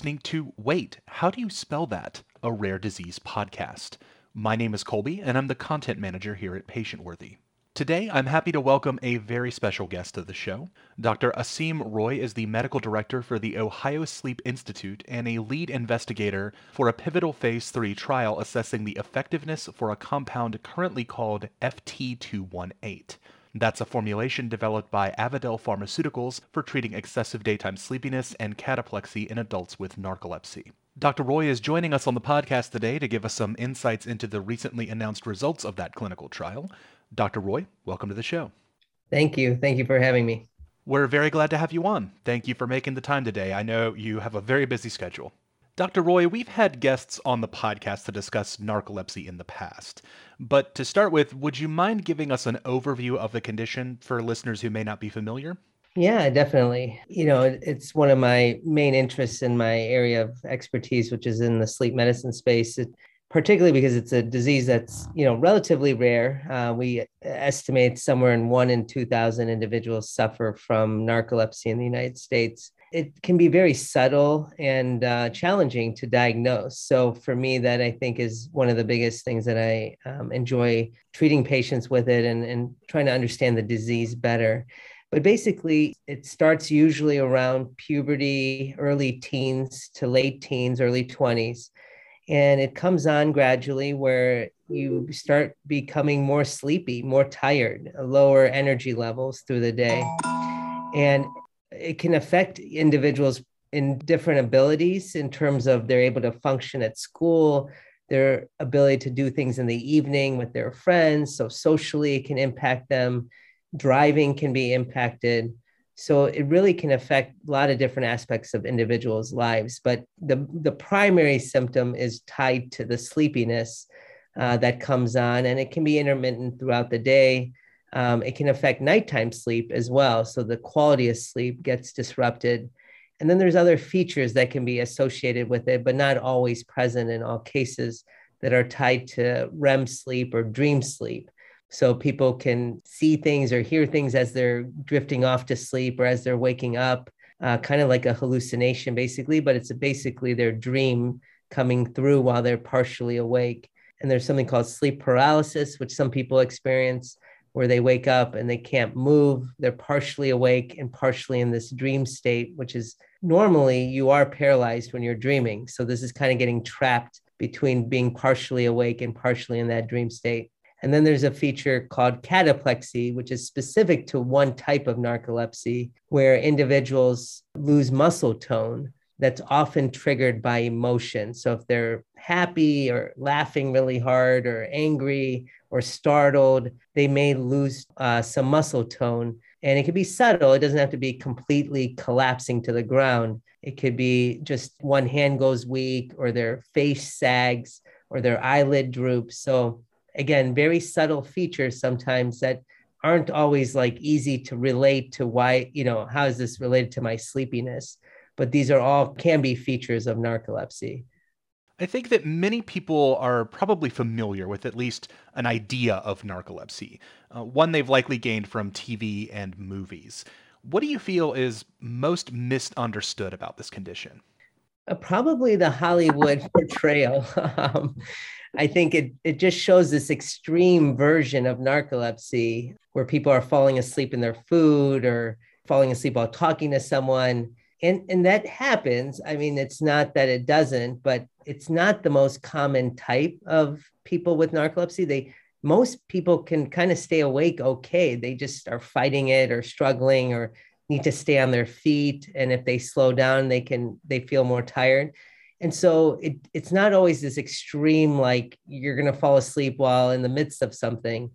Listening to Wait, How Do You Spell That? A Rare Disease podcast. My name is Colby, and I'm the content manager here at PatientWorthy. Today, I'm happy to welcome a very special guest to the show. Dr. Asim Roy is the medical director for the Ohio Sleep Institute and a lead investigator for a pivotal phase 3 trial assessing the effectiveness for a compound currently called FT218. That's a formulation developed by Avadel Pharmaceuticals for treating excessive daytime sleepiness and cataplexy in adults with narcolepsy. Dr. Roy is joining us on the podcast today to give us some insights into the recently announced results of that clinical trial. Dr. Roy, welcome to the show. Thank you. Thank you for having me. We're very glad to have you on. Thank you for making the time today. I know you have a very busy schedule. Dr. Roy, we've had guests on the podcast to discuss narcolepsy in the past. But to start with, would you mind giving us an overview of the condition for listeners who may not be familiar? Yeah, definitely. You know, it's one of my main interests in my area of expertise, which is in the sleep medicine space. It, particularly because it's a disease that's you know relatively rare. Uh, we estimate somewhere in one in two thousand individuals suffer from narcolepsy in the United States. It can be very subtle and uh, challenging to diagnose. So for me, that I think is one of the biggest things that I um, enjoy treating patients with it and, and trying to understand the disease better. But basically, it starts usually around puberty, early teens to late teens, early 20s and it comes on gradually where you start becoming more sleepy more tired lower energy levels through the day and it can affect individuals in different abilities in terms of they're able to function at school their ability to do things in the evening with their friends so socially it can impact them driving can be impacted so it really can affect a lot of different aspects of individuals' lives. But the, the primary symptom is tied to the sleepiness uh, that comes on, and it can be intermittent throughout the day. Um, it can affect nighttime sleep as well. So the quality of sleep gets disrupted. And then there's other features that can be associated with it, but not always present in all cases that are tied to REM sleep or dream sleep so people can see things or hear things as they're drifting off to sleep or as they're waking up uh, kind of like a hallucination basically but it's basically their dream coming through while they're partially awake and there's something called sleep paralysis which some people experience where they wake up and they can't move. They're partially awake and partially in this dream state which is normally you are paralyzed when you're dreaming. So this is kind of getting trapped between being partially awake and partially in that dream state. And then there's a feature called cataplexy, which is specific to one type of narcolepsy, where individuals lose muscle tone that's often triggered by emotion. So if they're happy or laughing really hard or angry or startled, they may lose uh, some muscle tone. And it could be subtle, it doesn't have to be completely collapsing to the ground. It could be just one hand goes weak or their face sags or their eyelid droops. So again very subtle features sometimes that aren't always like easy to relate to why you know how is this related to my sleepiness but these are all can be features of narcolepsy I think that many people are probably familiar with at least an idea of narcolepsy, uh, one they've likely gained from TV and movies. What do you feel is most misunderstood about this condition? Uh, probably the Hollywood portrayal. um, I think it it just shows this extreme version of narcolepsy where people are falling asleep in their food or falling asleep while talking to someone. And, and that happens. I mean, it's not that it doesn't, but it's not the most common type of people with narcolepsy. They most people can kind of stay awake okay. They just are fighting it or struggling or need to stay on their feet. And if they slow down, they can they feel more tired and so it, it's not always this extreme like you're going to fall asleep while in the midst of something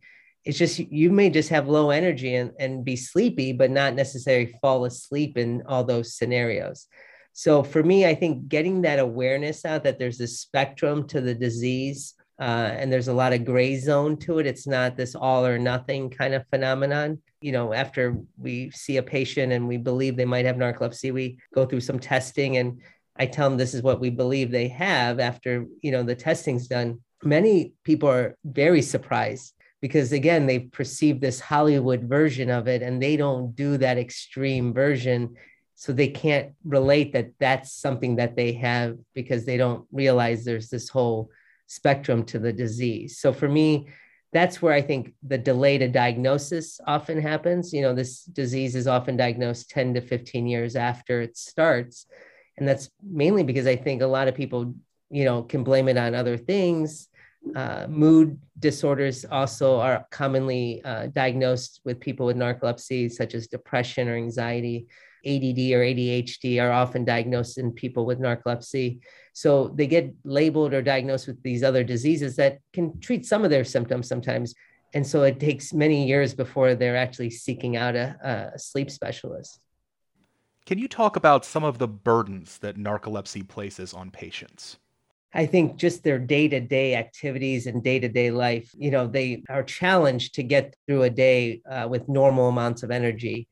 it's just you may just have low energy and, and be sleepy but not necessarily fall asleep in all those scenarios so for me i think getting that awareness out that there's a spectrum to the disease uh, and there's a lot of gray zone to it it's not this all or nothing kind of phenomenon you know after we see a patient and we believe they might have narcolepsy we go through some testing and I tell them this is what we believe they have after you know the testing's done. Many people are very surprised because again they perceive this Hollywood version of it and they don't do that extreme version So they can't relate that that's something that they have because they don't realize there's this whole spectrum to the disease. So for me, that's where I think the delay to diagnosis often happens. You know, this disease is often diagnosed 10 to 15 years after it starts. And that's mainly because I think a lot of people, you know, can blame it on other things. Uh, mood disorders also are commonly uh, diagnosed with people with narcolepsy, such as depression or anxiety. ADD or ADHD are often diagnosed in people with narcolepsy. So they get labeled or diagnosed with these other diseases that can treat some of their symptoms sometimes. And so it takes many years before they're actually seeking out a, a sleep specialist. Can you talk about some of the burdens that narcolepsy places on patients? I think just their day to day activities and day to day life, you know, they are challenged to get through a day uh, with normal amounts of energy.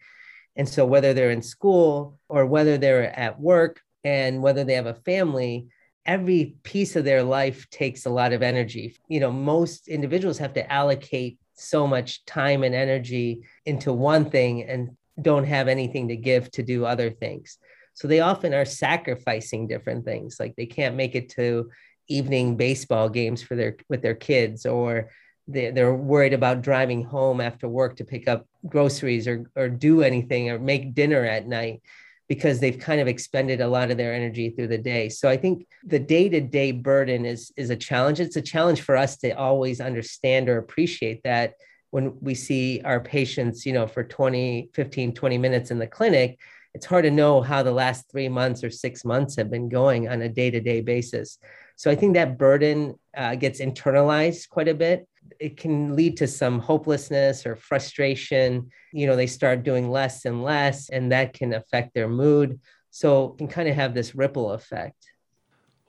And so, whether they're in school or whether they're at work and whether they have a family, every piece of their life takes a lot of energy. You know, most individuals have to allocate so much time and energy into one thing and don't have anything to give to do other things. So they often are sacrificing different things. Like they can't make it to evening baseball games for their with their kids or they, they're worried about driving home after work to pick up groceries or, or do anything or make dinner at night because they've kind of expended a lot of their energy through the day. So I think the day-to-day burden is is a challenge. It's a challenge for us to always understand or appreciate that when we see our patients, you know, for 20, 15, 20 minutes in the clinic, it's hard to know how the last 3 months or 6 months have been going on a day-to-day basis. So I think that burden uh, gets internalized quite a bit it can lead to some hopelessness or frustration. You know, they start doing less and less, and that can affect their mood. So can kind of have this ripple effect.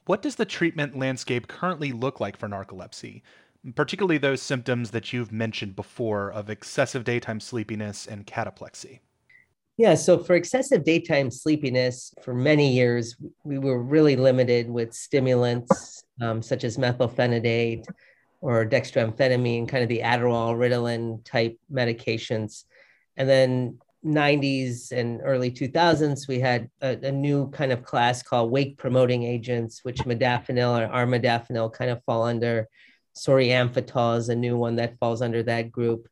What does the treatment landscape currently look like for narcolepsy? Particularly those symptoms that you've mentioned before of excessive daytime sleepiness and cataplexy. Yeah, so for excessive daytime sleepiness, for many years, we were really limited with stimulants um, such as methylphenidate, or dextroamphetamine, kind of the Adderall, Ritalin type medications. And then 90s and early 2000s, we had a, a, new kind of class called wake promoting agents, which modafinil or armodafinil kind of fall under. Solriamfetol is a new one that falls under that group.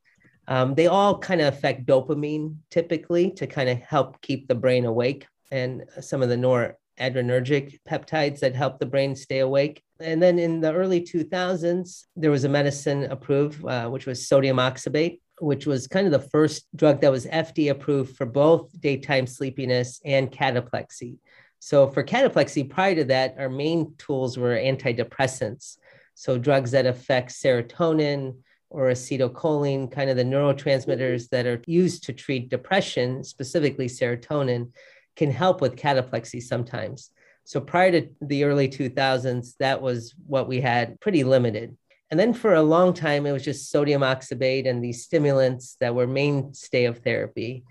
Um, they all kind of affect dopamine typically to kind of help keep the brain awake. And some of the noradrenergic peptides that help the brain stay awake. And then in the early 2000s, there was a medicine approved, uh, which was sodium oxybate, which was kind of the first drug that was FDA approved for both daytime sleepiness and cataplexy. So for cataplexy, prior to that, our main tools were antidepressants. So drugs that affect serotonin or acetylcholine, kind of the neurotransmitters mm-hmm. that are used to treat depression, specifically serotonin can help with cataplexy sometimes. So prior to the early 2000s, that was what we had pretty limited. And then for a long time, it was just sodium oxybate and these stimulants that were mainstay of therapy.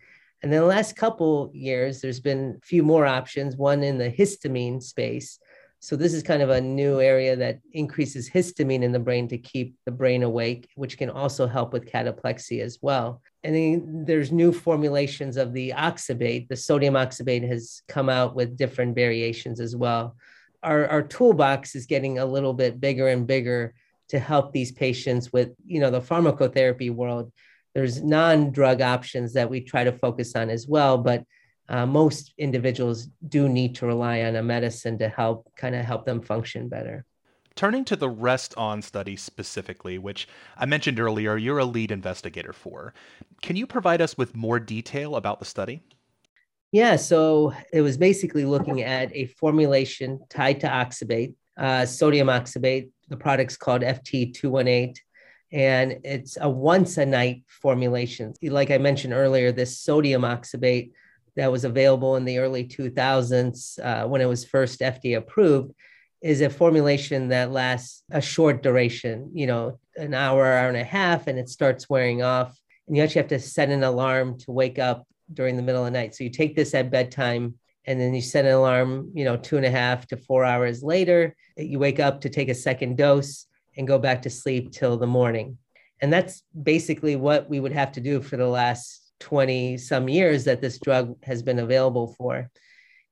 And then the last couple years, there's been a few more options, one in the histamine space, so this is kind of a new area that increases histamine in the brain to keep the brain awake, which can also help with cataplexy as well. And then there's new formulations of the oxybate. The sodium oxybate has come out with different variations as well. Our, our toolbox is getting a little bit bigger and bigger to help these patients with, you know, the pharmacotherapy world. There's non-drug options that we try to focus on as well, but uh, most individuals do need to rely on a medicine to help kind of help them function better. Turning to the Rest On study specifically, which I mentioned earlier, you're a lead investigator for. Can you provide us with more detail about the study? Yeah, so it was basically looking at a formulation tied to oxybate, uh, sodium oxybate. The product's called FT218, and it's a once a night formulation. Like I mentioned earlier, this sodium oxybate that was available in the early 2000s uh, when it was first FDA approved is a formulation that lasts a short duration, you know, an hour, hour and a half, and it starts wearing off. And you actually have to set an alarm to wake up during the middle of the night. So you take this at bedtime and then you set an alarm, you know, two and a half to four hours later. You wake up to take a second dose and go back to sleep till the morning. And that's basically what we would have to do for the last 20 some years that this drug has been available for.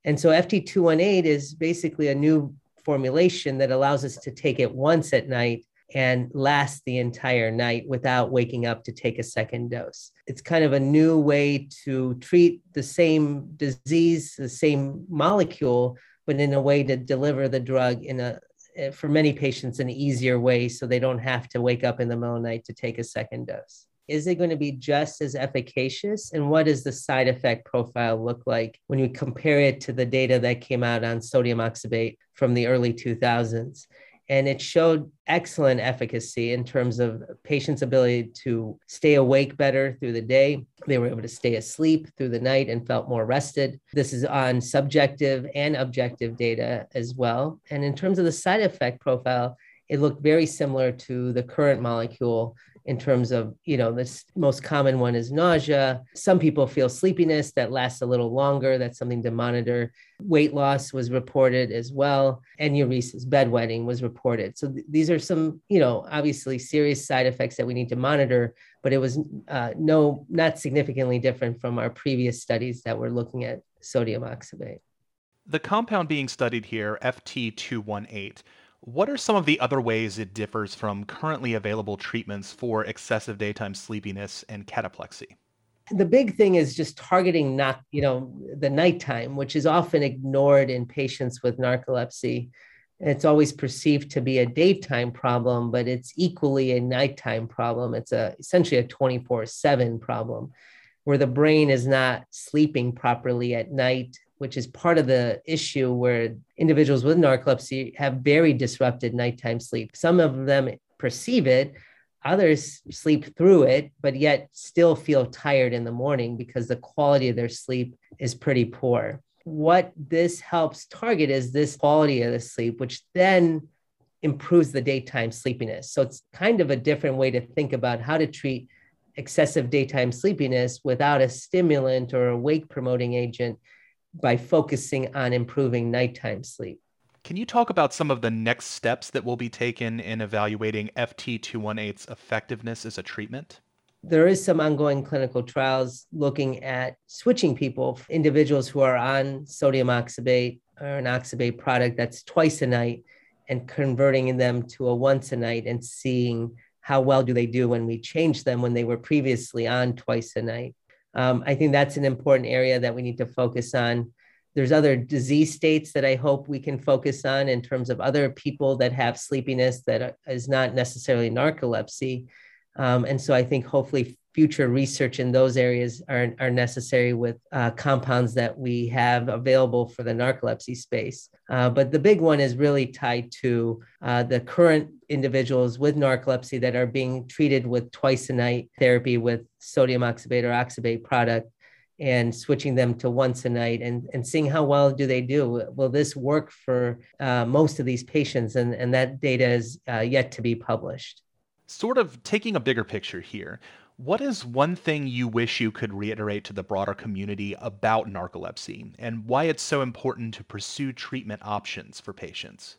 And so FT218 is basically a new formulation that allows us to take it once at night and last the entire night without waking up to take a second dose. It's kind of a new way to treat the same disease, the same molecule, but in a way to deliver the drug in a eh, for many patients an easier way so they don't have to wake up in the middle of the night to take a second dose. Is it going to be just as efficacious? And what does the side effect profile look like when you compare it to the data that came out on sodium oxybate from the early 2000s? and it showed excellent efficacy in terms of patients' ability to stay awake better through the day. They were able to stay asleep through the night and felt more rested. This is on subjective and objective data as well. And in terms of the side effect profile, it looked very similar to the current molecule in terms of, you know, the most common one is nausea. Some people feel sleepiness that lasts a little longer. That's something to monitor. Weight loss was reported as well. And Enuresis, bedwetting was reported. So th- these are some, you know, obviously serious side effects that we need to monitor, but it was uh, no, not significantly different from our previous studies that were looking at sodium oxybate. The compound being studied here, FT218, what are some of the other ways it differs from currently available treatments for excessive daytime sleepiness and cataplexy? The big thing is just targeting not, you know, the nighttime, which is often ignored in patients with narcolepsy. It's always perceived to be a daytime problem, but it's equally a nighttime problem. It's a essentially a 24/7 problem where the brain is not sleeping properly at night which is part of the issue where individuals with narcolepsy have very disrupted nighttime sleep. Some of them perceive it, others sleep through it, but yet still feel tired in the morning because the quality of their sleep is pretty poor. What this helps target is this quality of the sleep, which then improves the daytime sleepiness. So it's kind of a different way to think about how to treat excessive daytime sleepiness without a stimulant or a wake promoting agent by focusing on improving nighttime sleep. Can you talk about some of the next steps that will be taken in evaluating FT218's effectiveness as a treatment? There is some ongoing clinical trials looking at switching people, individuals who are on sodium oxybate or an oxybate product that's twice a night and converting them to a once a night and seeing how well do they do when we change them when they were previously on twice a night. Um, I think that's an important area that we need to focus on. There's other disease states that I hope we can focus on in terms of other people that have sleepiness that is not necessarily narcolepsy. Um, and so I think hopefully future research in those areas are, are necessary with uh, compounds that we have available for the narcolepsy space. Uh, but the big one is really tied to uh, the current individuals with narcolepsy that are being treated with twice a night therapy with sodium oxybate or oxybate product and switching them to once a night and, and seeing how well do they do. Will this work for uh, most of these patients? And, and that data is uh, yet to be published. Sort of taking a bigger picture here what is one thing you wish you could reiterate to the broader community about narcolepsy and why it's so important to pursue treatment options for patients?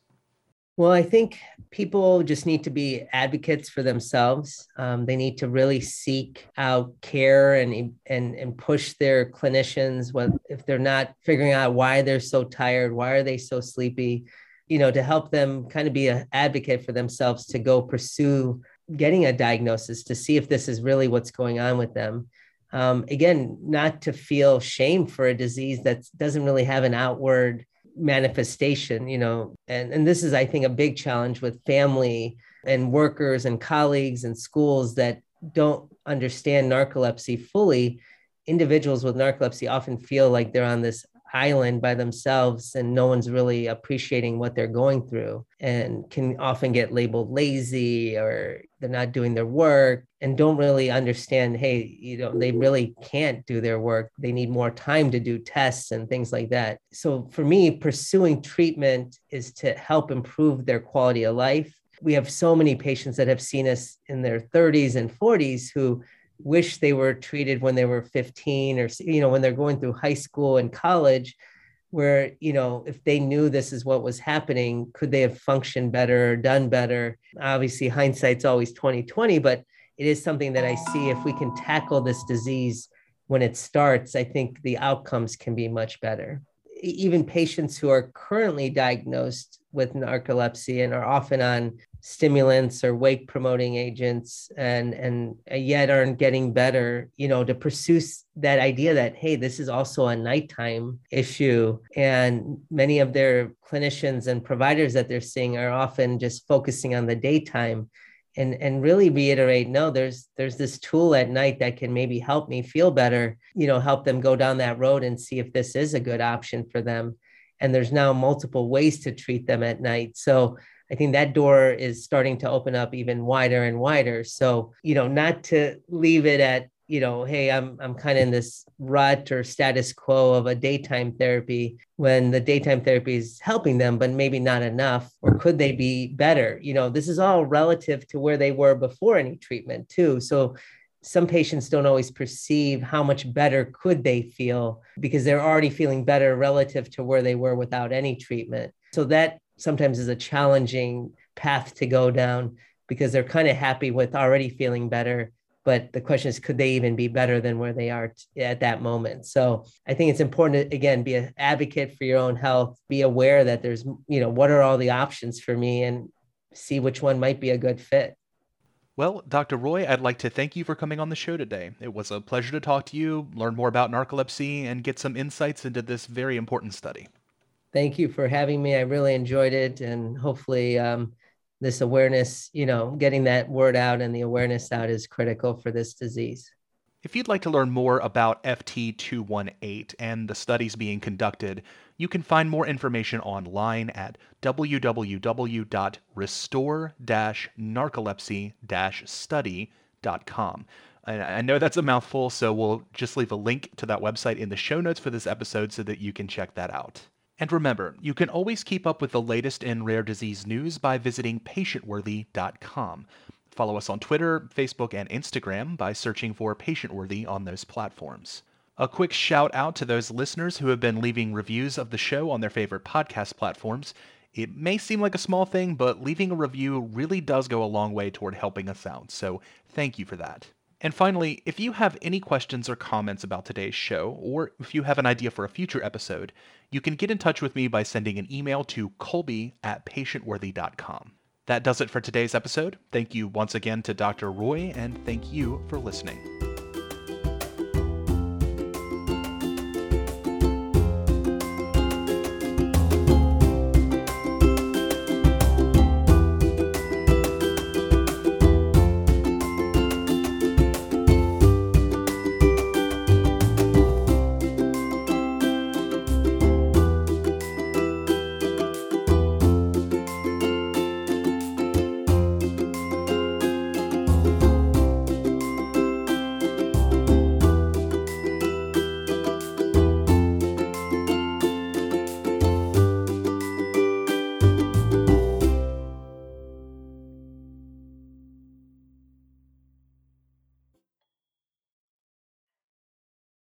Well, I think people just need to be advocates for themselves. Um, they need to really seek out care and and and push their clinicians. What if they're not figuring out why they're so tired? Why are they so sleepy? You know, to help them kind of be an advocate for themselves to go pursue getting a diagnosis to see if this is really what's going on with them. Um, again, not to feel shame for a disease that doesn't really have an outward manifestation, you know, and, and this is, I think, a big challenge with family and workers and colleagues and schools that don't understand narcolepsy fully. Individuals with narcolepsy often feel like they're on this island by themselves and no one's really appreciating what they're going through and can often get labeled lazy or they're not doing their work and don't really understand hey you know they really can't do their work. They need more time to do tests and things like that. So for me pursuing treatment is to help improve their quality of life. We have so many patients that have seen us in their 30s and 40s who wish they were treated when they were 15 or you know when they're going through high school and college where you know if they knew this is what was happening could they have functioned better or done better obviously hindsight's always 2020 but it is something that i see if we can tackle this disease when it starts, I think the outcomes can be much better. Even patients who are currently diagnosed with narcolepsy and are often on stimulants or wake promoting agents and and uh, yet aren't getting better you know to pursue that idea that hey this is also a nighttime issue. And many of their clinicians and providers that they're seeing are often just focusing on the daytime and and really reiterate no there's there's this tool at night that can maybe help me feel better you know help them go down that road and see if this is a good option for them and there's now multiple ways to treat them at night so I think that door is starting to open up even wider and wider. So, you know, not to leave it at, you know, hey, I'm I'm kind of in this rut or status quo of a daytime therapy when the daytime therapy is helping them, but maybe not enough, or could they be better? You know, this is all relative to where they were before any treatment, too. So some patients don't always perceive how much better could they feel because they're already feeling better relative to where they were without any treatment. So that sometimes is a challenging path to go down because they're kind of happy with already feeling better. But the question is could they even be better than where they are t- at that moment? So i think it's important to again be an advocate for your own health be aware that there's you know what are all the options for me and see which one might be a good fit well, Dr. Roy, I'd like to thank you for coming on the show today. It was a pleasure to talk to you, learn more about narcolepsy, and get some insights into this very important study thank you for having me. I really enjoyed it, and hopefully, um, this awareness, you know, getting that word out and the awareness out is critical for this disease. If you'd like to learn more about FT218 and the studies being conducted, you can find more information online at www.restore-narcolepsy-study.com. I know that's a mouthful, so we'll just leave a link to that website in the show notes for this episode so that you can check that out. And remember, you can always keep up with the latest in rare disease news by visiting patientworthy.com. Follow us on Twitter, Facebook, and Instagram by searching for Patientworthy on those platforms. A quick shout out to those listeners who have been leaving reviews of the show on their favorite podcast platforms. It may seem like a small thing, but leaving a review really does go a long way toward helping us out, so thank you for that. And finally, if you have any questions or comments about today's show, or if you have an idea for a future episode, you can get in touch with me by sending an email to colby at patientworthy.com. That does it for today's episode. Thank you once again to Dr. Roy, and thank you for listening.